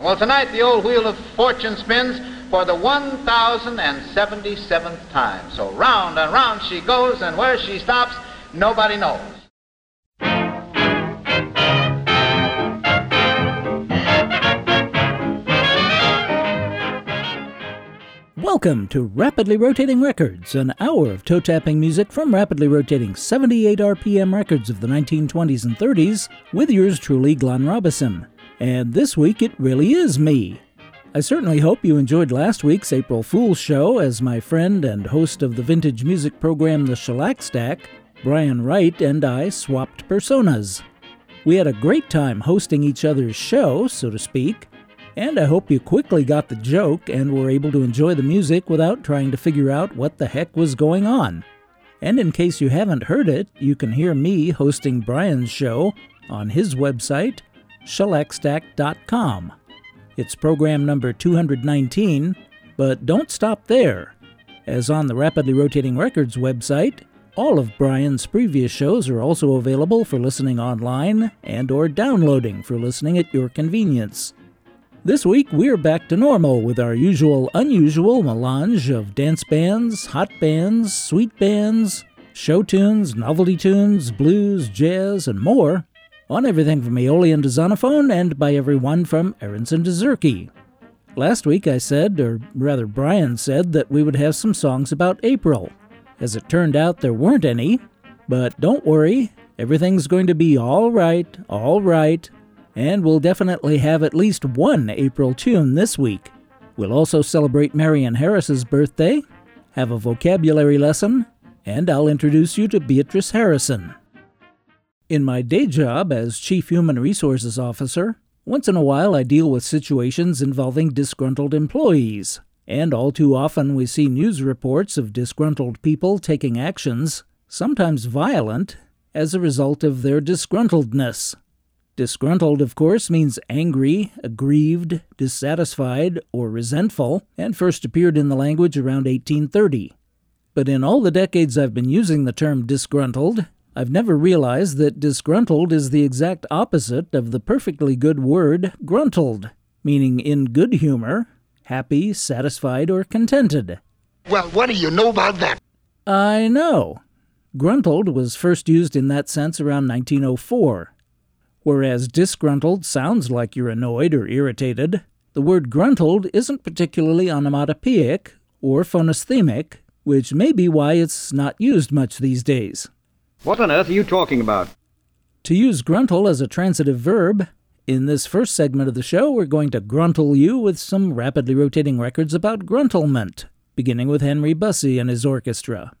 Well, tonight the old wheel of fortune spins for the 1077th time. So round and round she goes, and where she stops, nobody knows. Welcome to Rapidly Rotating Records, an hour of toe tapping music from rapidly rotating 78 RPM records of the 1920s and 30s, with yours truly, Glenn Robison. And this week it really is me. I certainly hope you enjoyed last week's April Fool's show as my friend and host of the vintage music program The Shellac Stack, Brian Wright, and I swapped personas. We had a great time hosting each other's show, so to speak, and I hope you quickly got the joke and were able to enjoy the music without trying to figure out what the heck was going on. And in case you haven't heard it, you can hear me hosting Brian's show on his website, shellacstack.com. It's program number 219, but don't stop there. As on the Rapidly Rotating Records website, all of Brian's previous shows are also available for listening online and or downloading for listening at your convenience. This week, we're back to normal with our usual unusual melange of dance bands, hot bands, sweet bands, show tunes, novelty tunes, blues, jazz, and more on everything from Aeolian to Zonophone and by everyone from Aaronson to Zurke. Last week I said, or rather Brian said, that we would have some songs about April. As it turned out, there weren't any, but don't worry, everything's going to be all right, all right, and we'll definitely have at least one April tune this week. We'll also celebrate Marion Harris's birthday, have a vocabulary lesson, and I'll introduce you to Beatrice Harrison. In my day job as Chief Human Resources Officer, once in a while I deal with situations involving disgruntled employees, and all too often we see news reports of disgruntled people taking actions, sometimes violent, as a result of their disgruntledness. Disgruntled, of course, means angry, aggrieved, dissatisfied, or resentful, and first appeared in the language around 1830. But in all the decades I've been using the term disgruntled, I've never realized that disgruntled is the exact opposite of the perfectly good word gruntled, meaning in good humor, happy, satisfied, or contented. Well, what do you know about that? I know. Gruntled was first used in that sense around 1904. Whereas disgruntled sounds like you're annoyed or irritated, the word gruntled isn't particularly onomatopoeic or phonosthemic, which may be why it's not used much these days. What on earth are you talking about? To use gruntle as a transitive verb, in this first segment of the show, we're going to gruntle you with some rapidly rotating records about gruntlement, beginning with Henry Busse and his orchestra.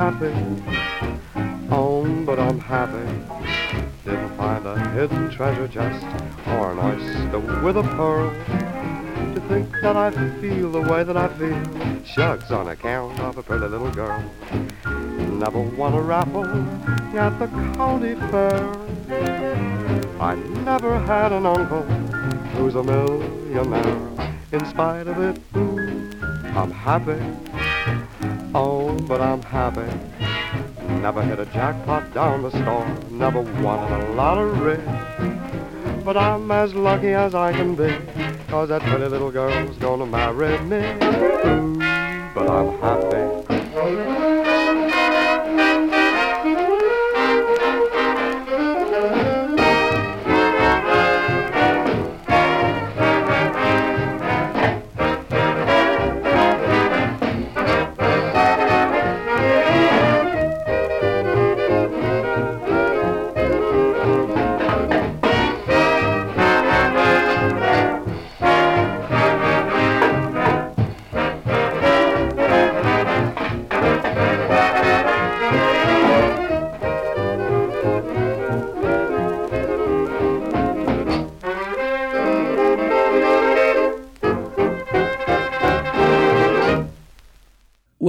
Happy. Oh, but I'm happy. Didn't find a hidden treasure chest or an oyster with a pearl. To think that I feel the way that I feel, shucks on account of a pretty little girl. Never won a raffle at the county fair. I never had an uncle who's a millionaire. In spite of it, I'm happy. Oh, but I'm happy. Never hit a jackpot down the store, never won a lottery. But I'm as lucky as I can be, cause that pretty little girl's gonna marry me. Ooh, but I'm happy.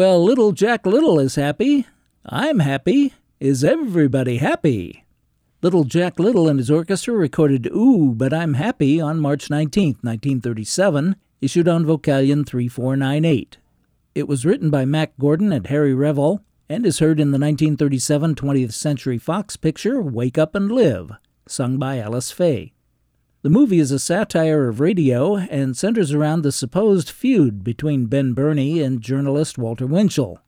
Well, little Jack Little is happy. I'm happy. Is everybody happy? Little Jack Little and his orchestra recorded Ooh, But I'm Happy on March 19, 1937, issued on Vocalion 3498. It was written by Mack Gordon and Harry Revel and is heard in the 1937 20th Century Fox picture Wake Up and Live, sung by Alice Faye. The movie is a satire of radio and centers around the supposed feud between Ben Bernie and journalist Walter Winchell.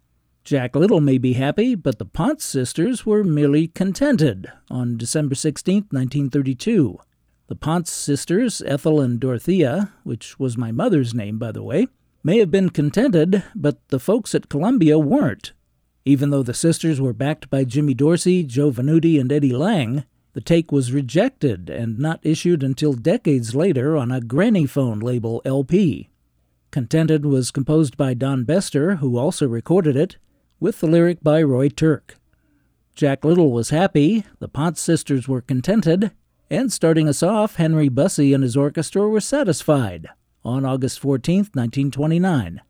Jack Little may be happy, but the Ponce sisters were merely contented on December 16, 1932. The Ponce sisters, Ethel and Dorothea, which was my mother's name, by the way, may have been contented, but the folks at Columbia weren't. Even though the sisters were backed by Jimmy Dorsey, Joe Venuti, and Eddie Lang, the take was rejected and not issued until decades later on a Grannyphone label LP. Contented was composed by Don Bestor, who also recorded it, with the lyric by Roy Turk. Jack Little was happy, the Ponce sisters were contented, and starting us off, Henry Busse and his orchestra were satisfied on August 14, 1929.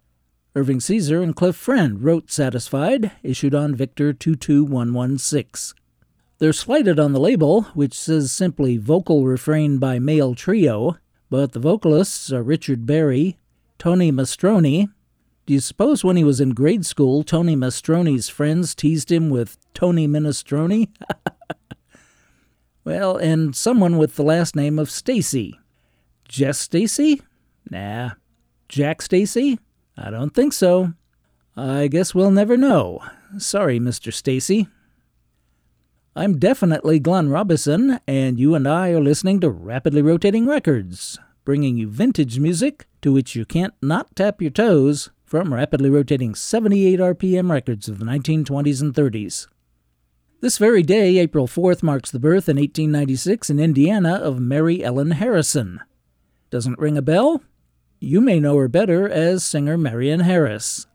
Irving Caesar and Cliff Friend wrote Satisfied, issued on Victor 22116. They're slighted on the label, which says simply vocal refrain by male trio, but the vocalists are Richard Berry, Tony Mastroni, do you suppose when he was in grade school, Tony Mastroni's friends teased him with Tony Minestrone? well, and someone with the last name of Stacy. Jess Stacy? Nah. Jack Stacy? I don't think so. I guess we'll never know. Sorry, Mr. Stacy. I'm definitely Glenn Robison, and you and I are listening to Rapidly Rotating Records, bringing you vintage music to which you can't not tap your toes from rapidly rotating 78 RPM records of the 1920s and 30s. This very day, April 4th, marks the birth in 1896 in Indiana of Mary Ellen Harrison. Doesn't ring a bell? You may know her better as singer Marion Harris.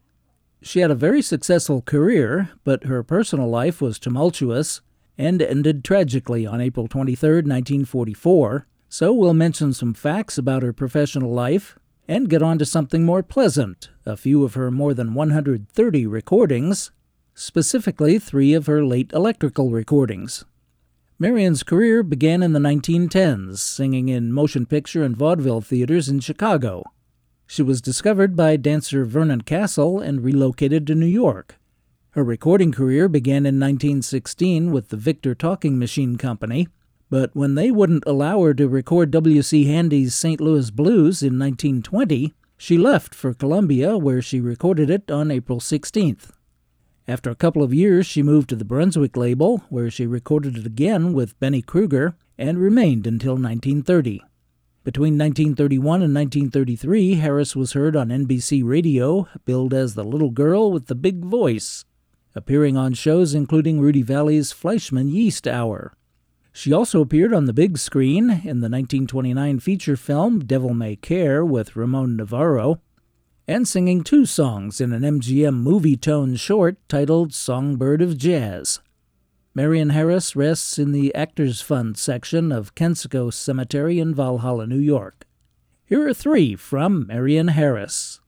She had a very successful career, but her personal life was tumultuous and ended tragically on April 23, 1944, so we'll mention some facts about her professional life and get on to something more pleasant a few of her more than 130 recordings, specifically three of her late electrical recordings. Marion's career began in the 1910s, singing in motion picture and vaudeville theaters in Chicago. She was discovered by dancer Vernon Castle and relocated to New York. Her recording career began in 1916 with the Victor Talking Machine Company, but when they wouldn't allow her to record W.C. Handy's St. Louis Blues in 1920, she left for Columbia, where she recorded it on April 16th. After a couple of years, she moved to the Brunswick label, where she recorded it again with Benny Krueger and remained until 1930. Between 1931 and 1933, Harris was heard on NBC Radio, billed as the little girl with the big voice, appearing on shows including Rudy Vallee's Fleischmann Yeast Hour. She also appeared on the big screen in the 1929 feature film Devil May Care with Ramon Novarro, and singing two songs in an MGM Movietone short titled Songbird of Jazz. Marion Harris rests in the Actors Fund section of Kensico Cemetery in Valhalla, New York. Here are three from Marion Harris.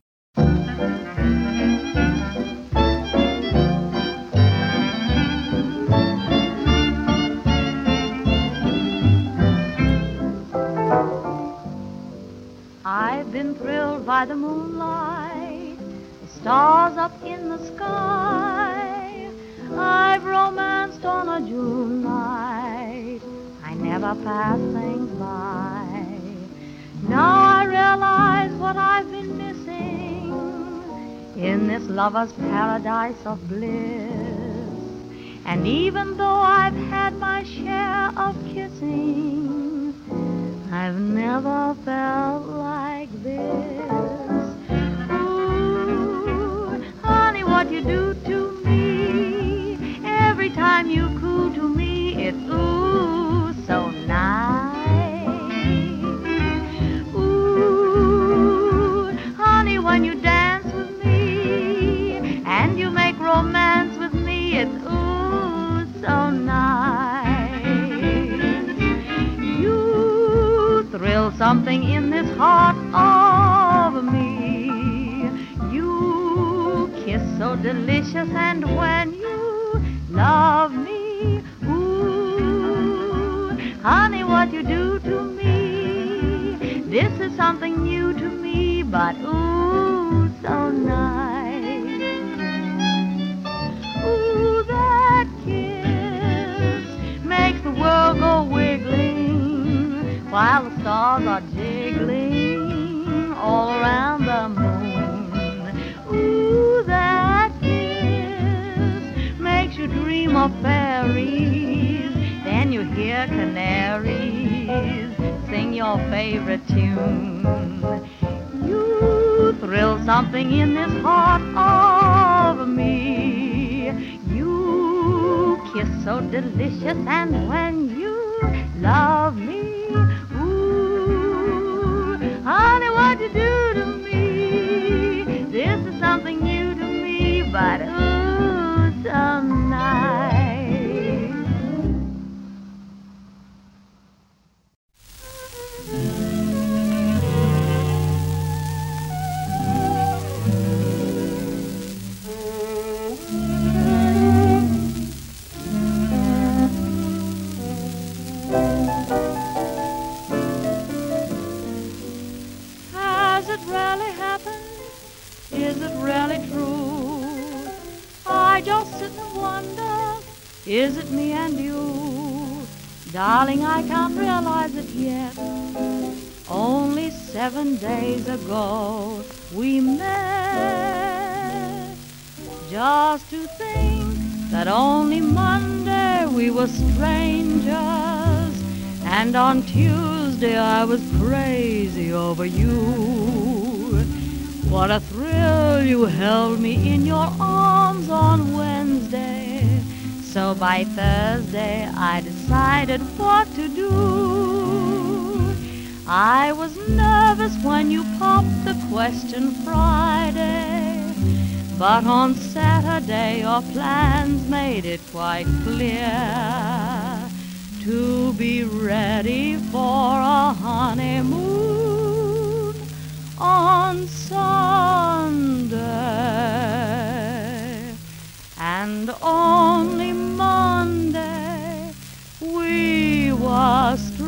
Been thrilled by the moonlight, the stars up in the sky. I've romanced on a June night. I never pass things by. Now I realize what I've been missing in this lover's paradise of bliss. And even though I've had my share of kissing, I've never felt like this. Ooh, honey, what you do to me every time you coo to me, it's ooh so nice. Ooh, honey, when you dance with me and you make romance with me, it's ooh so nice. Something in this heart of me. You kiss so delicious, and when you love me, ooh, honey, what you do to me, this is something new to me, but ooh, so nice. Ooh, that kiss makes the world go wiggling while the stars are jiggling all around the moon. Ooh, that kiss makes you dream of fairies. Then you hear canaries sing your favorite tune. You thrill something in this heart of me. You kiss so delicious, and when you love me, you do to me? This is something new to me, but ooh, so is it me and you? Darling, I can't realize it yet. Only seven days ago we met. Just to think that only Monday we were strangers. And on Tuesday I was crazy over you. What a thrill you held me in your arms on Wednesday. So by Thursday I decided what to do. I was nervous when you popped the question Friday. But on Saturday your plans made it quite clear to be ready for a honeymoon on Sunday. And only we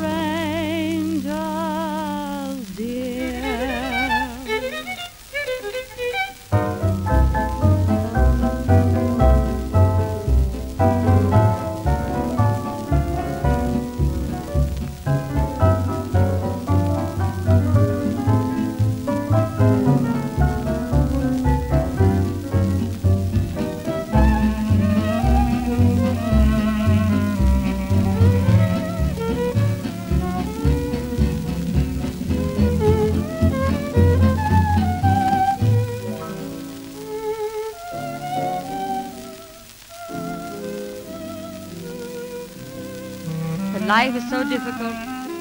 life is so difficult,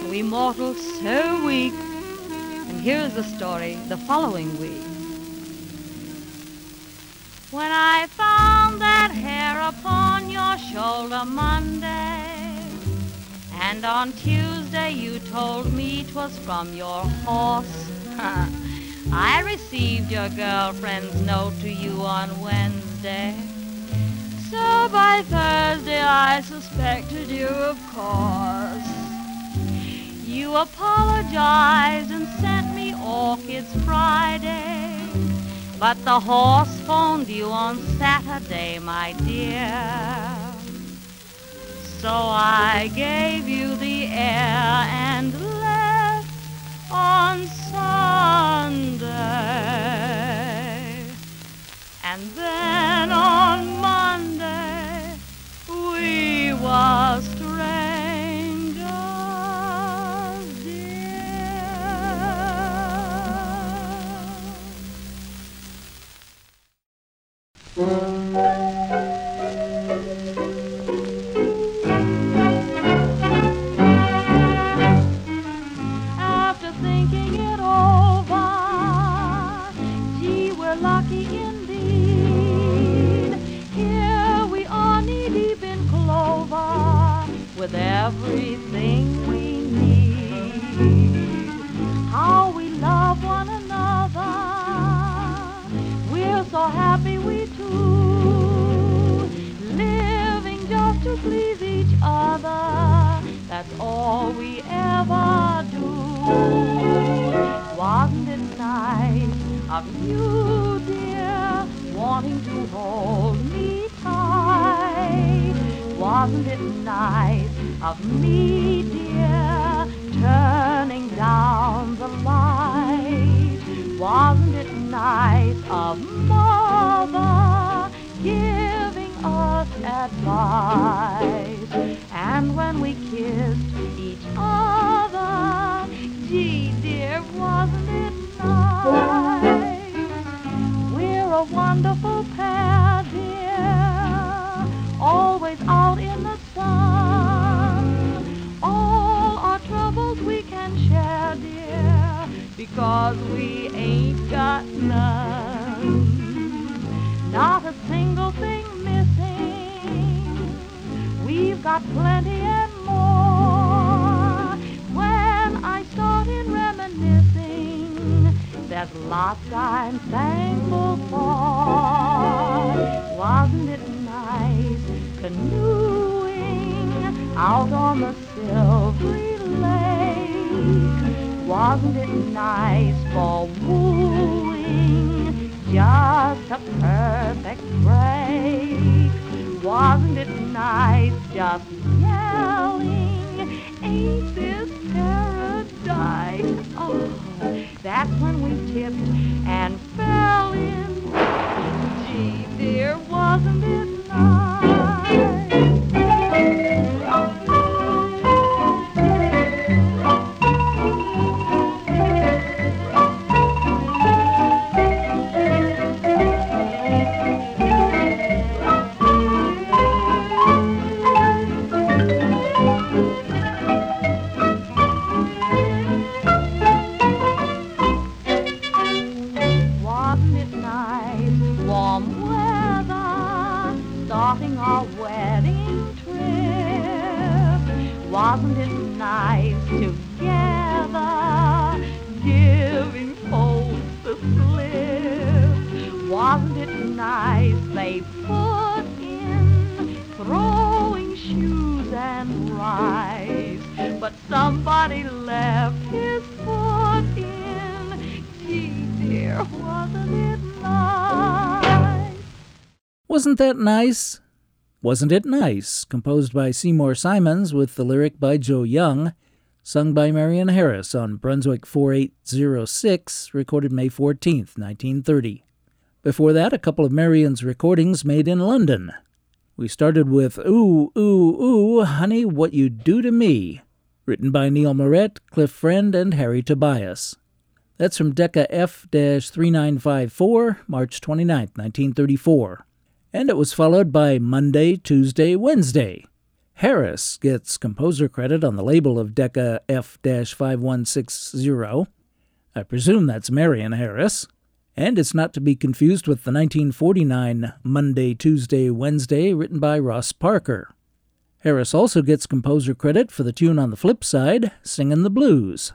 we mortals so weak. And here's the story the following week. When I found that hair upon your shoulder Monday, and on Tuesday you told me 'twas from your horse. I received your girlfriend's note to you on Wednesday. So by Thursday I suspected you, of course. You apologized and sent me orchids Friday. But the horse phoned you on Saturday, my dear. So I gave you the air and left on Sunday. Got plenty and more. When I started reminiscing, there's lots I'm thankful for. Wasn't it nice canoeing out on the silvery lake? Wasn't it nice for wooing? Just a perfect break. Wasn't it nice just yelling? Ain't this paradise? Oh, that's when we tipped and Wasn't that nice? Wasn't It Nice, composed by Seymour Simons with the lyric by Joe Young, sung by Marion Harris on Brunswick 4806, recorded May 14, 1930. Before that, a couple of Marion's recordings made in London. We started with Ooh, Ooh, Ooh, Honey, What You Do to Me, written by Neil Moret, Cliff Friend, and Harry Tobias. That's from Decca F 3954, March 29, 1934. And it was followed by Monday, Tuesday, Wednesday. Harris gets composer credit on the label of Decca F 5160. I presume that's Marion Harris. And it's not to be confused with the 1949 Monday, Tuesday, Wednesday, written by Ross Parker. Harris also gets composer credit for the tune on the flip side, Singin' the Blues,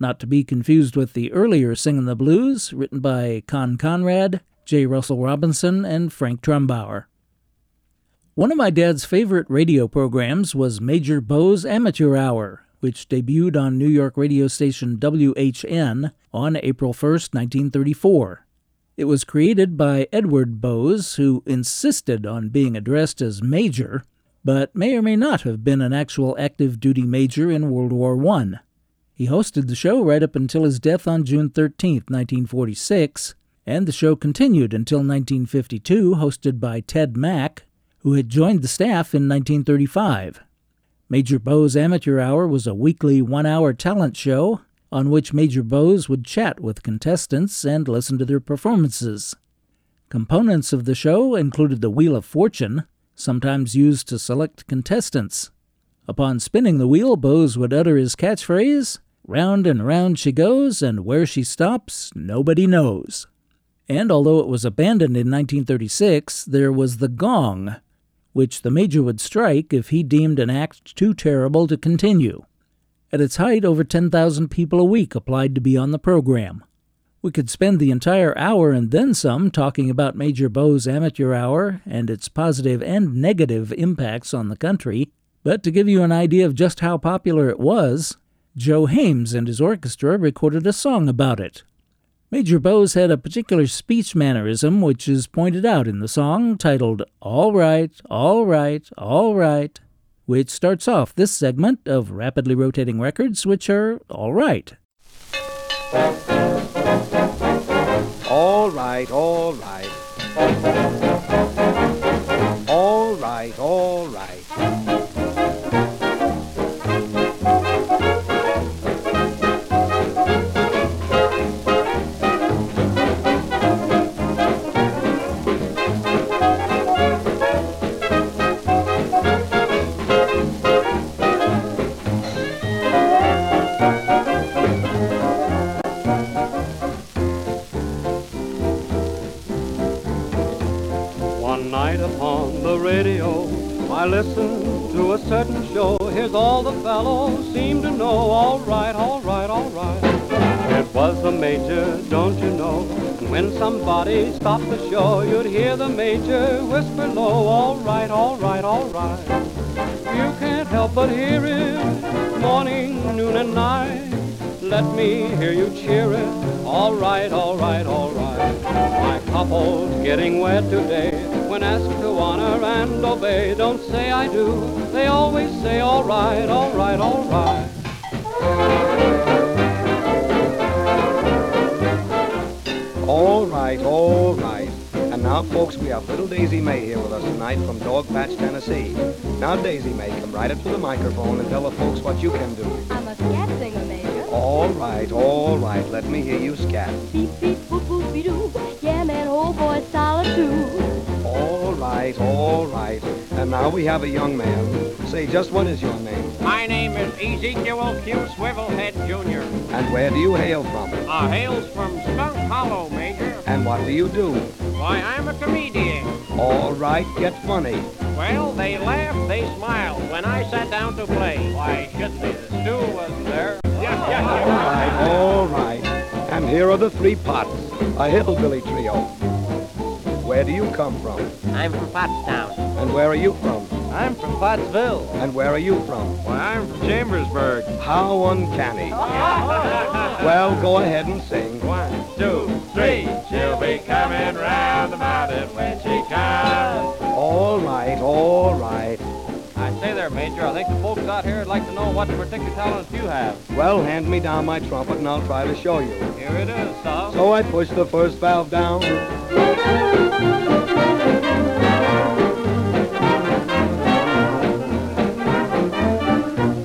not to be confused with the earlier Singin' the Blues, written by Con Conrad, J. Russell Robinson, and Frank Trumbauer. One of my dad's favorite radio programs was Major Bowes Amateur Hour, which debuted on New York radio station WHN on April 1, 1934. It was created by Edward Bowes, who insisted on being addressed as Major, but may or may not have been an actual active duty major in World War I. He hosted the show right up until his death on June 13, 1946, and the show continued until 1952, hosted by Ted Mack, who had joined the staff in 1935. Major Bowes Amateur Hour was a weekly one hour talent show on which Major Bowes would chat with contestants and listen to their performances. Components of the show included the Wheel of Fortune, sometimes used to select contestants. Upon spinning the wheel, Bowes would utter his catchphrase, Round and round she goes, and where she stops, nobody knows. And although it was abandoned in 1936, there was the gong, which the major would strike if he deemed an act too terrible to continue. At its height, over 10,000 people a week applied to be on the program. We could spend the entire hour and then some talking about Major Bowes Amateur Hour and its positive and negative impacts on the country, but to give you an idea of just how popular it was, Joe Haymes and his orchestra recorded a song about it. Major Bowes had a particular speech mannerism which is pointed out in the song titled All Right, All Right, All Right, which starts off this segment of rapidly rotating records which are all right. All right, all right. All right, all right. Radio, I listened to a certain show. Here's all the fellows seem to know. All right, all right, all right. It was the major, don't you know? And when somebody stopped the show, you'd hear the major whisper low. All right, all right, all right. You can't help but hear it morning, noon, and night. Let me hear you cheer it. All right, all right, all right. My couple's getting wed today. When asked to honor and obey, don't say I do. They always say all right, all right, all right. All right, all right. And now, folks, we have little Daisy May here with us tonight from Dogpatch, Tennessee. Now, Daisy May, come right up to the microphone and tell the folks what you can do. I'm a scat singer. All right, all right. Let me hear you scat. Beep, beep, boop, boop, be doo. Yeah, man, old boy, solid too. All right, all right. And now we have a young man. Say, just what is your name? My name is Ezekiel Q. Swivelhead Jr. And where do you hail from? I hails from Skunk Hollow, Major. And what do you do? Why, I'm a comedian. All right, get funny. Well, they laughed, they smiled when I sat down to play. Why shouldn't they? The stool wasn't there. Yeah, All yeah, right, all right. And here are the three pots, a hillbilly trio. Where do you come from? I'm from Pottstown. And where are you from? I'm from Pottsville. And where are you from? Why, I'm from Chambersburg. How uncanny. Well, go ahead and sing. One, two, three. She'll be coming round the mountain when she comes. All right, all right. There, Major, I think the folks out here would like to know what particular talents you have. Well, hand me down my trumpet and I'll try to show you. Here it is, son. So I push the first valve down.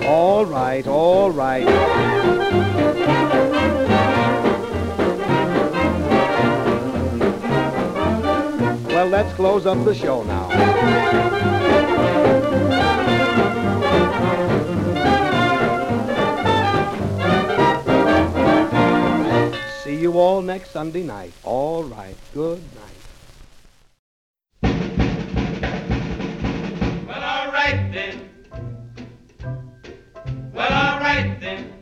All right, all right. Well, let's close up the show now. You all next Sunday night. All right. Good night. Well, all right then. Well, all right then.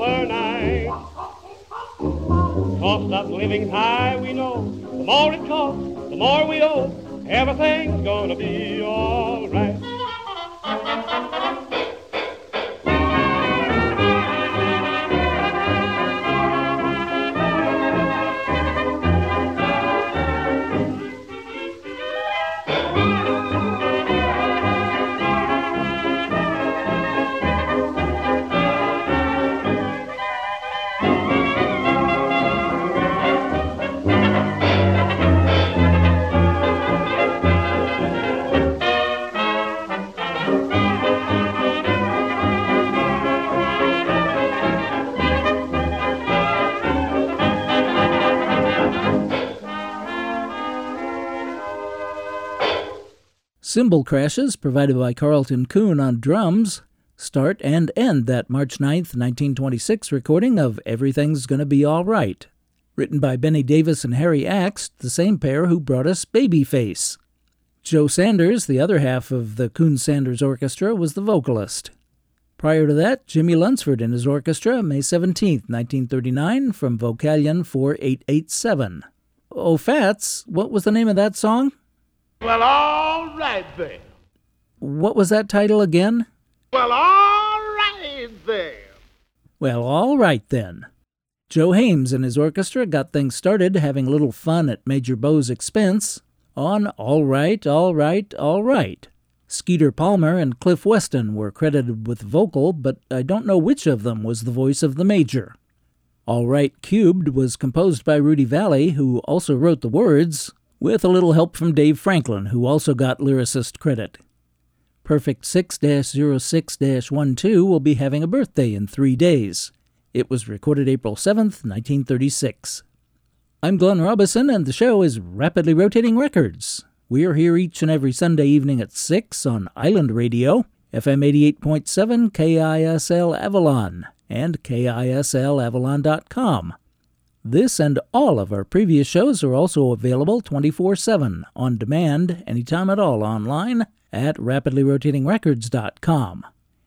Overnight. Cost of living high, we know. The more it costs, the more we owe. Everything's gonna be alright. Cymbal crashes provided by Carlton Coon on drums start and end that March 9th, 1926 recording of Everything's Gonna Be All Right, written by Benny Davis and Harry Akst, the same pair who brought us Babyface. Joe Sanders, the other half of the Coon Sanders Orchestra, was the vocalist. Prior to that, Jimmy Lunceford and his orchestra, May 17, 1939, from Vocalion 4887. Oh, Fats, what was the name of that song? Well, all right then. What was that title again? Well, all right then. Well, all right then. Joe Haymes and his orchestra got things started having a little fun at Major Bowes' expense on All Right, All Right, All Right. Skeeter Palmer and Cliff Weston were credited with vocal, but I don't know which of them was the voice of the Major. All Right Cubed was composed by Rudy Vallee, who also wrote the words, with a little help from Dave Franklin, who also got lyricist credit. Perfect 6 06 12 will be having a birthday in three days. It was recorded April 7th, 1936. I'm Glenn Robison, and the show is Rapidly Rotating Records. We are here each and every Sunday evening at 6 on Island Radio, FM 88.7 KISL Avalon, and KISLAvalon.com. This and all of our previous shows are also available 24 7 on demand anytime at all online at rapidlyrotatingrecords.com.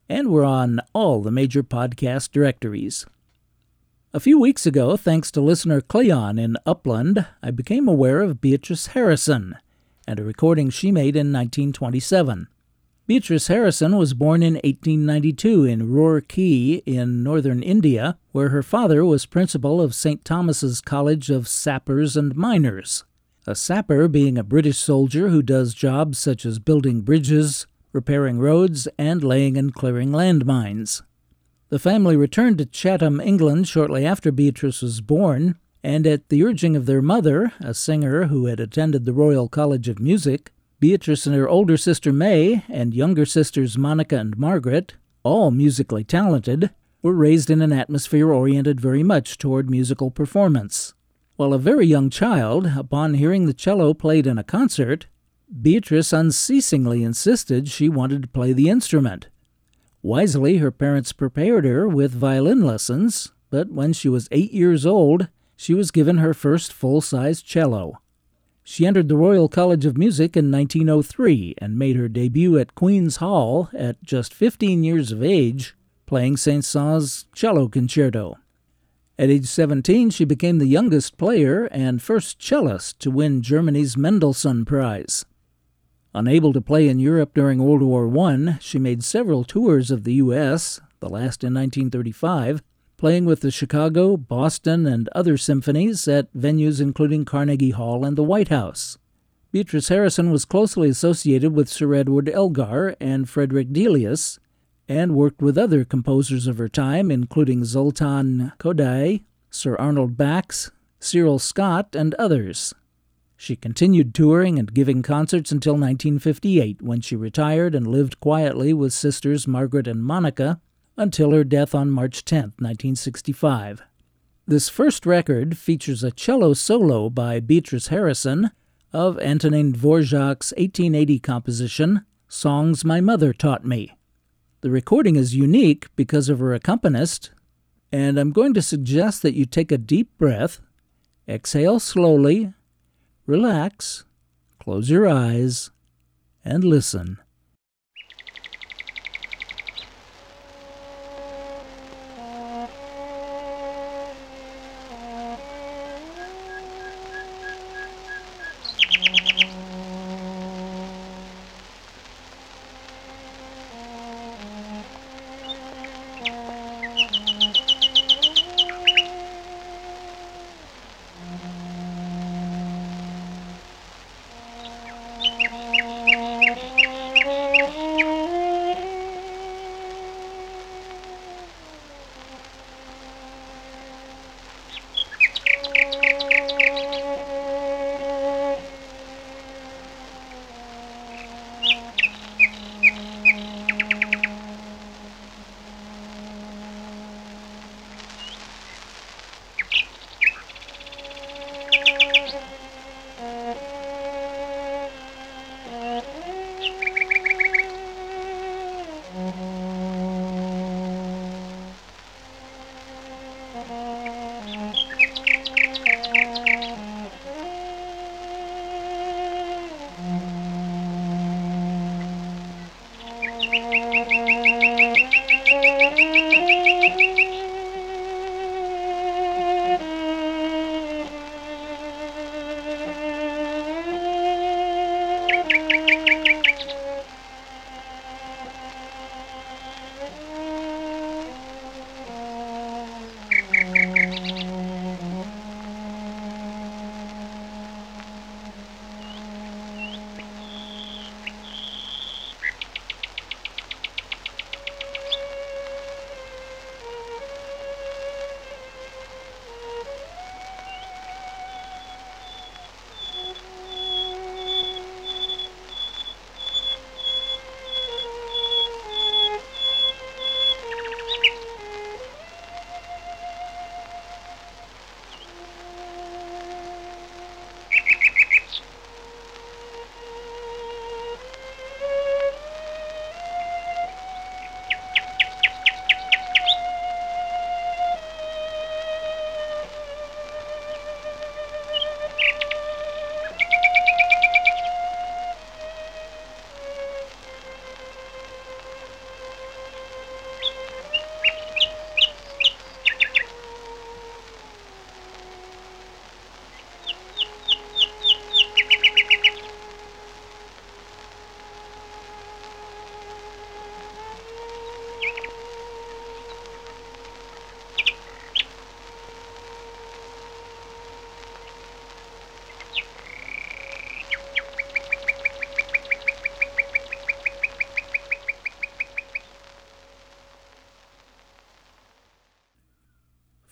And we're on all the major podcast directories. A few weeks ago, thanks to listener Cleon in Upland, I became aware of Beatrice Harrison and a recording she made in 1927. Beatrice Harrison was born in 1892 in Roorkee in northern India, where her father was principal of St. Thomas's College of Sappers and Miners. A sapper being a British soldier who does jobs such as building bridges, repairing roads, and laying and clearing landmines. The family returned to Chatham, England shortly after Beatrice was born, and at the urging of their mother, a singer who had attended the Royal College of Music, Beatrice and her older sister May and younger sisters Monica and Margaret, all musically talented, were raised in an atmosphere oriented very much toward musical performance. While a very young child, upon hearing the cello played in a concert, Beatrice unceasingly insisted she wanted to play the instrument. Wisely, her parents prepared her with violin lessons, but when she was eight years old, she was given her first full sized cello. She entered the Royal College of Music in 1903 and made her debut at Queen's Hall at just 15 years of age, playing Saint Saëns' cello concerto. At age 17, she became the youngest player and first cellist to win Germany's Mendelssohn Prize. Unable to play in Europe during World War I, she made several tours of the U.S., the last in 1935, playing with the Chicago, Boston, and other symphonies at venues including Carnegie Hall and the White House. Beatrice Harrison was closely associated with Sir Edward Elgar and Frederick Delius, and worked with other composers of her time, including Zoltan Kodály, Sir Arnold Bax, Cyril Scott, and others. She continued touring and giving concerts until 1958, when she retired and lived quietly with sisters Margaret and Monica until her death on March 10, 1965. This first record features a cello solo by Beatrice Harrison of Antonin Dvorak's 1880 composition, Songs My Mother Taught Me. The recording is unique because of her accompanist, and I'm going to suggest that you take a deep breath, exhale slowly, relax, close your eyes, and listen.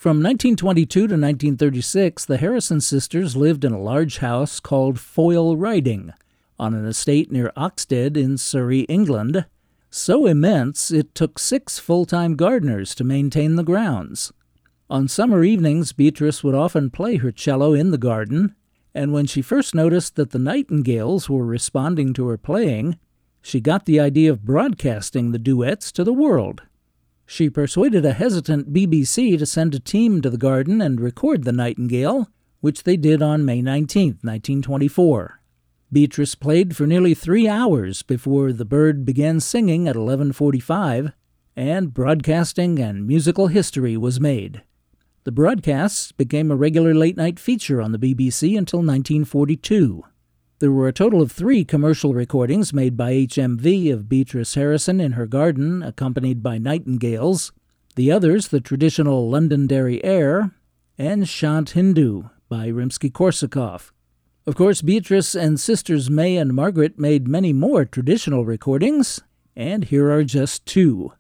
From 1922 to 1936, the Harrison sisters lived in a large house called Foyle Riding on an estate near Oxted in Surrey, England, so immense it took six full time gardeners to maintain the grounds. On summer evenings, Beatrice would often play her cello in the garden, and when she first noticed that the nightingales were responding to her playing, she got the idea of broadcasting the duets to the world. She persuaded a hesitant BBC to send a team to the garden and record the nightingale, which they did on May 19, 1924. Beatrice played for nearly three hours before the bird began singing at 11:45, and broadcasting and musical history was made. The broadcasts became a regular late-night feature on the BBC until 1942. There were a total of three commercial recordings made by HMV of Beatrice Harrison in her garden, accompanied by nightingales. The others, the traditional Londonderry Air and Chant Hindou by Rimsky Korsakov. Of course, Beatrice and sisters May and Margaret made many more traditional recordings, and here are just two.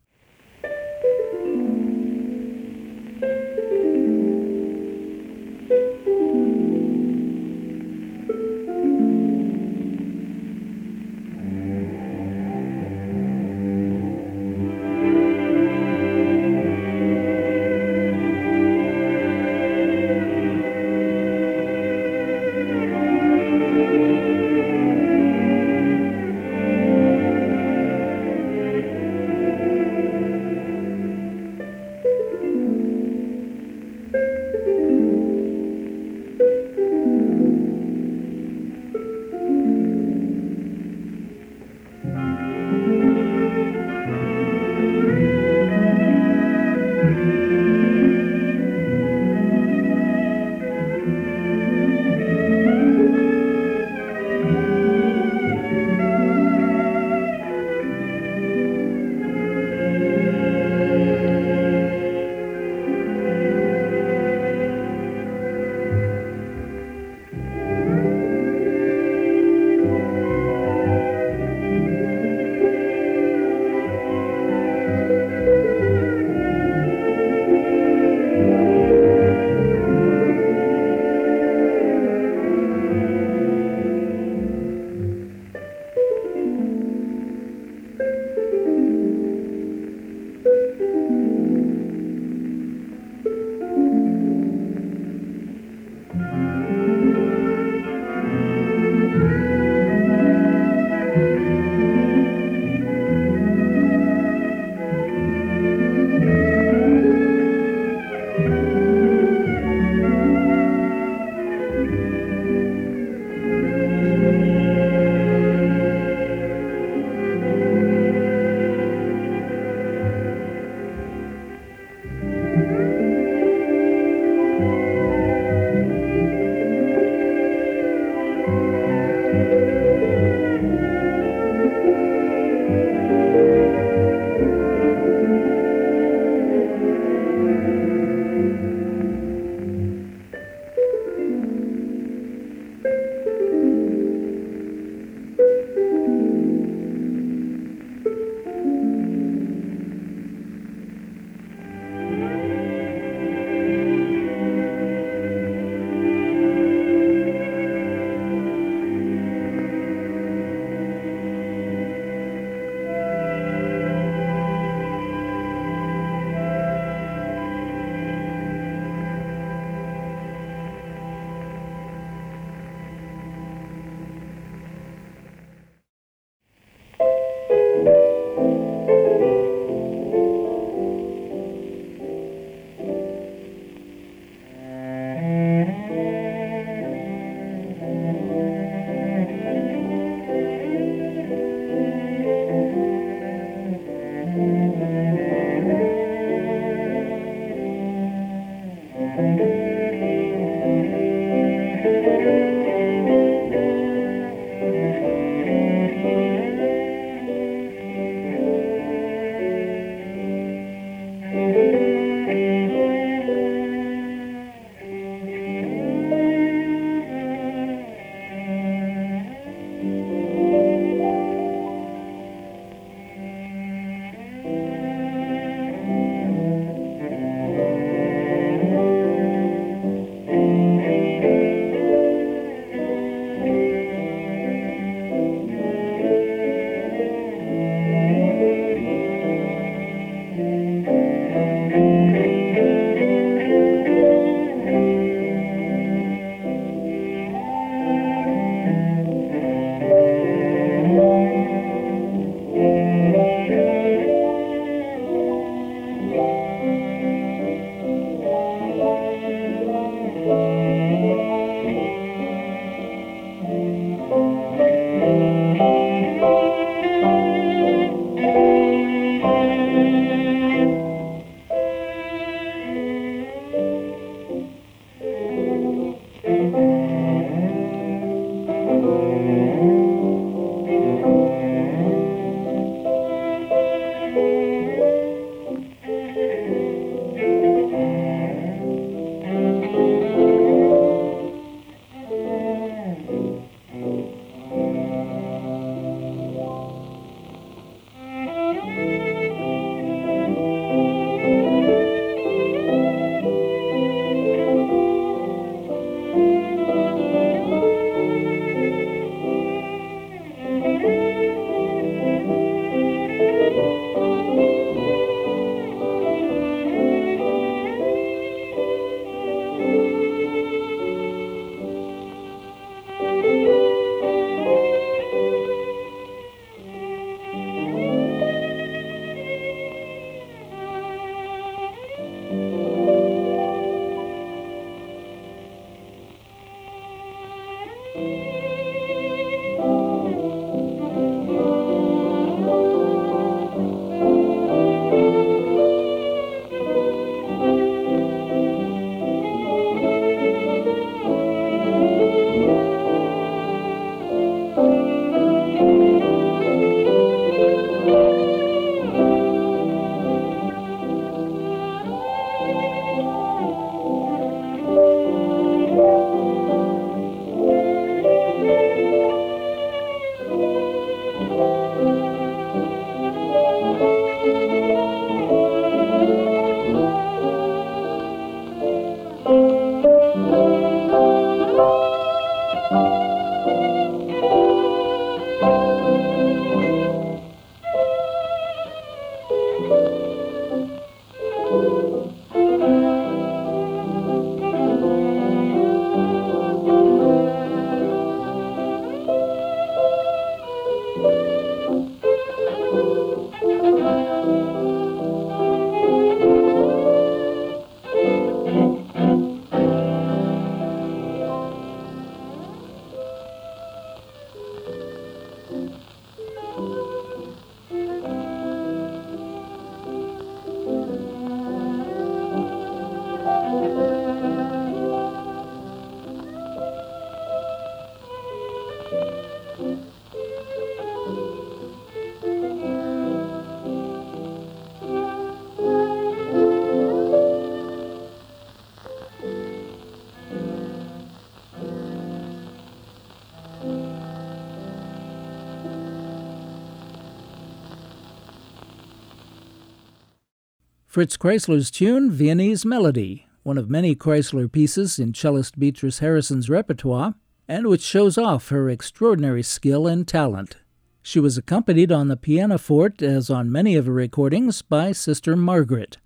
Fritz Kreisler's tune, Viennese Melody, one of many Kreisler pieces in cellist Beatrice Harrison's repertoire, and which shows off her extraordinary skill and talent. She was accompanied on the pianoforte, as on many of her recordings, by Sister Margaret.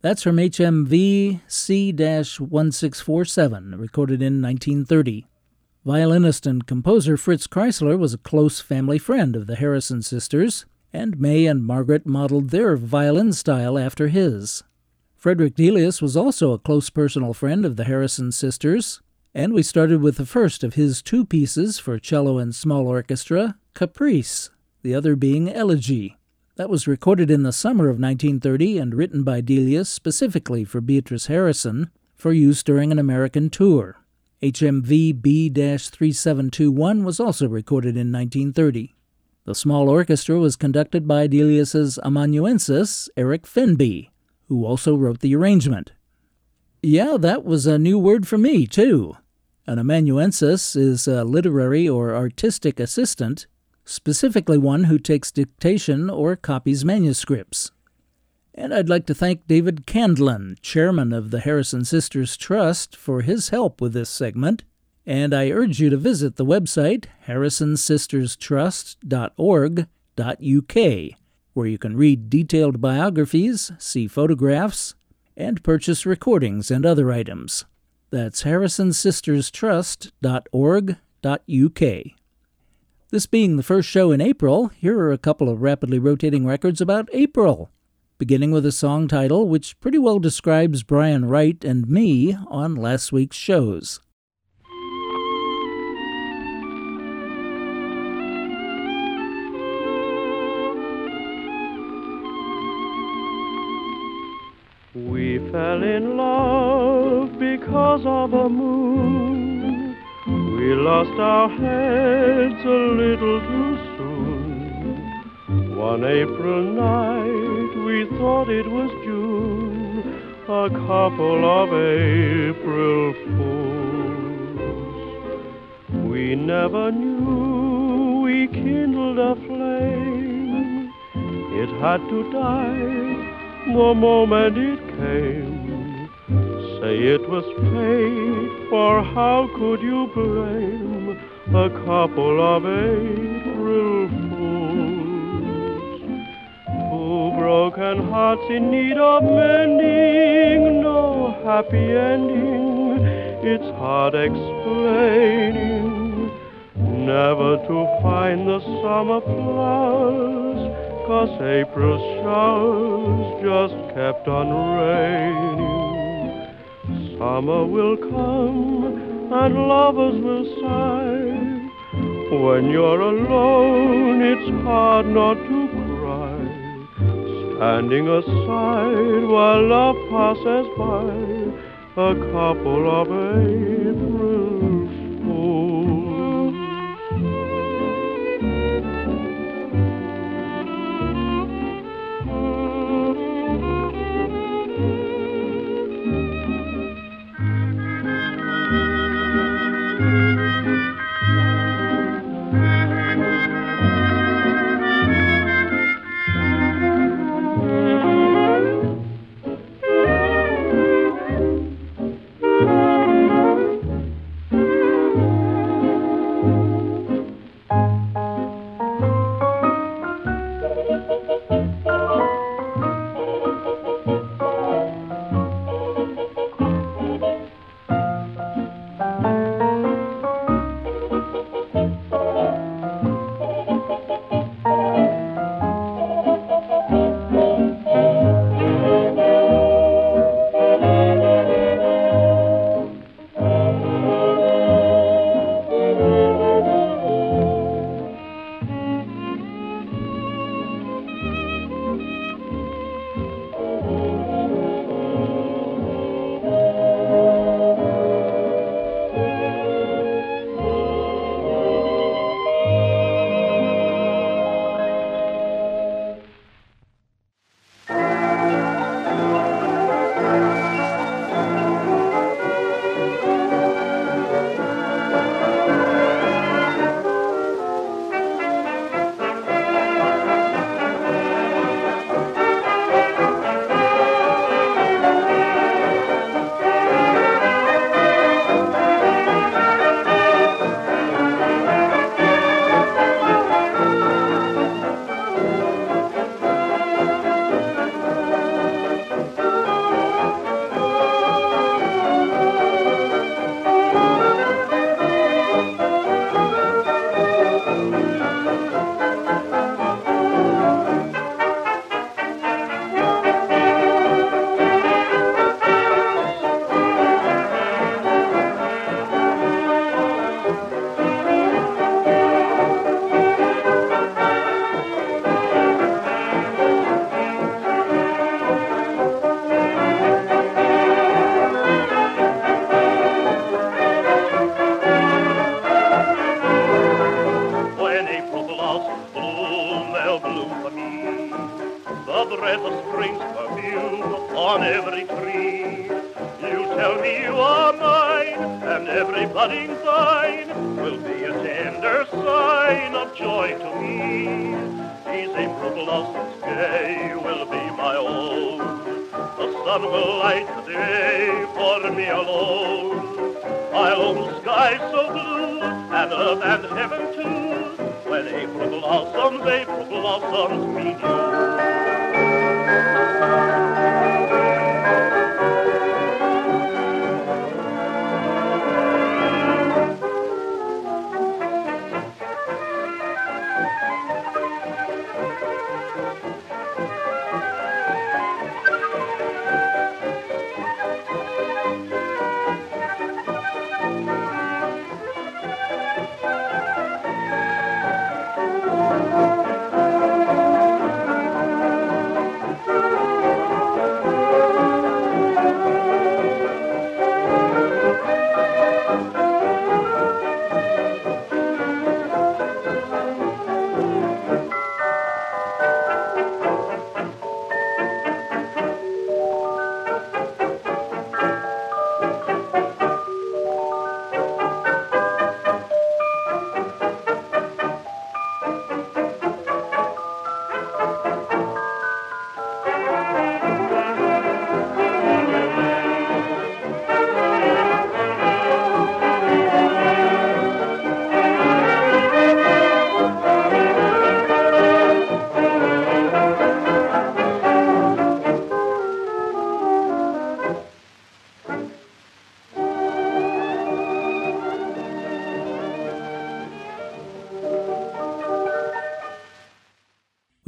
That's from HMV C 1647, recorded in 1930. Violinist and composer Fritz Kreisler was a close family friend of the Harrison sisters, and May and Margaret modeled their violin style after his. Frederick Delius was also a close personal friend of the Harrison sisters, and we started with the first of his two pieces for cello and small orchestra, Caprice, the other being Elegy. That was recorded in the summer of 1930 and written by Delius specifically for Beatrice Harrison for use during an American tour. HMV B 3721 was also recorded in 1930. The small orchestra was conducted by Delius's amanuensis, Eric Fenby, who also wrote the arrangement. Yeah, that was a new word for me, too. An amanuensis is a literary or artistic assistant, specifically one who takes dictation or copies manuscripts. And I'd like to thank David Candlin, chairman of the Harrison Sisters Trust, for his help with this segment and I urge you to visit the website harrisonsisterstrust.org.uk, where you can read detailed biographies, see photographs, and purchase recordings and other items. That's harrisonsisterstrust.org.uk. This being the first show in April, here are a couple of rapidly rotating records about April, beginning with a song title which pretty well describes Brian Wright and me on last week's shows. Fell in love because of a moon. We lost our heads a little too soon. One April night we thought it was June, a couple of April fools. We never knew we kindled a flame. It had to die the moment it came. Say it was fate, for how could you blame a couple of April fools? Two broken hearts in need of mending, no happy ending, it's hard explaining. Never to find the summer flowers Cause April showers just kept on raining. Summer will come and lovers will sigh. When you're alone, it's hard not to cry. Standing aside while love passes by, a couple of April fools.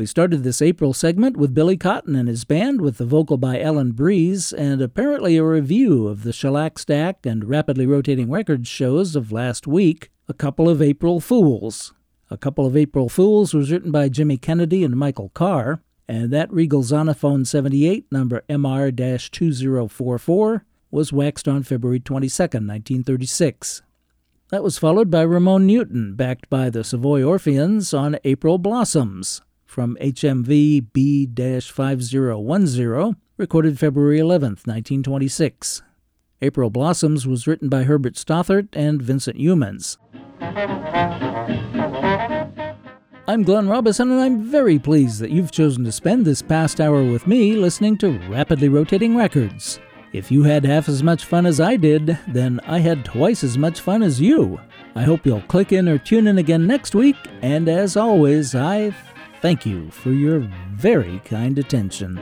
started this April segment with Billy Cotton and his band with the vocal by Alan Breeze and apparently a review of the Shellac Stack and Rapidly Rotating Records shows of last week, A Couple of April Fools. A Couple of April Fools was written by Jimmy Kennedy and Michael Carr, and that Regal Zonophone 78, number MR 2044, was waxed on February 22, 1936. That was followed by Ramon Newton, backed by the Savoy Orpheans, on April Blossoms, from HMV B 5010, recorded February 11, 1926. April Blossoms was written by Herbert Stothart and Vincent Youmans. I'm Glenn Robison, and I'm very pleased that you've chosen to spend this past hour with me listening to Rapidly Rotating Records. If you had half as much fun as I did, then I had twice as much fun as you. I hope you'll click in or tune in again next week, and as always, I thank you for your very kind attention.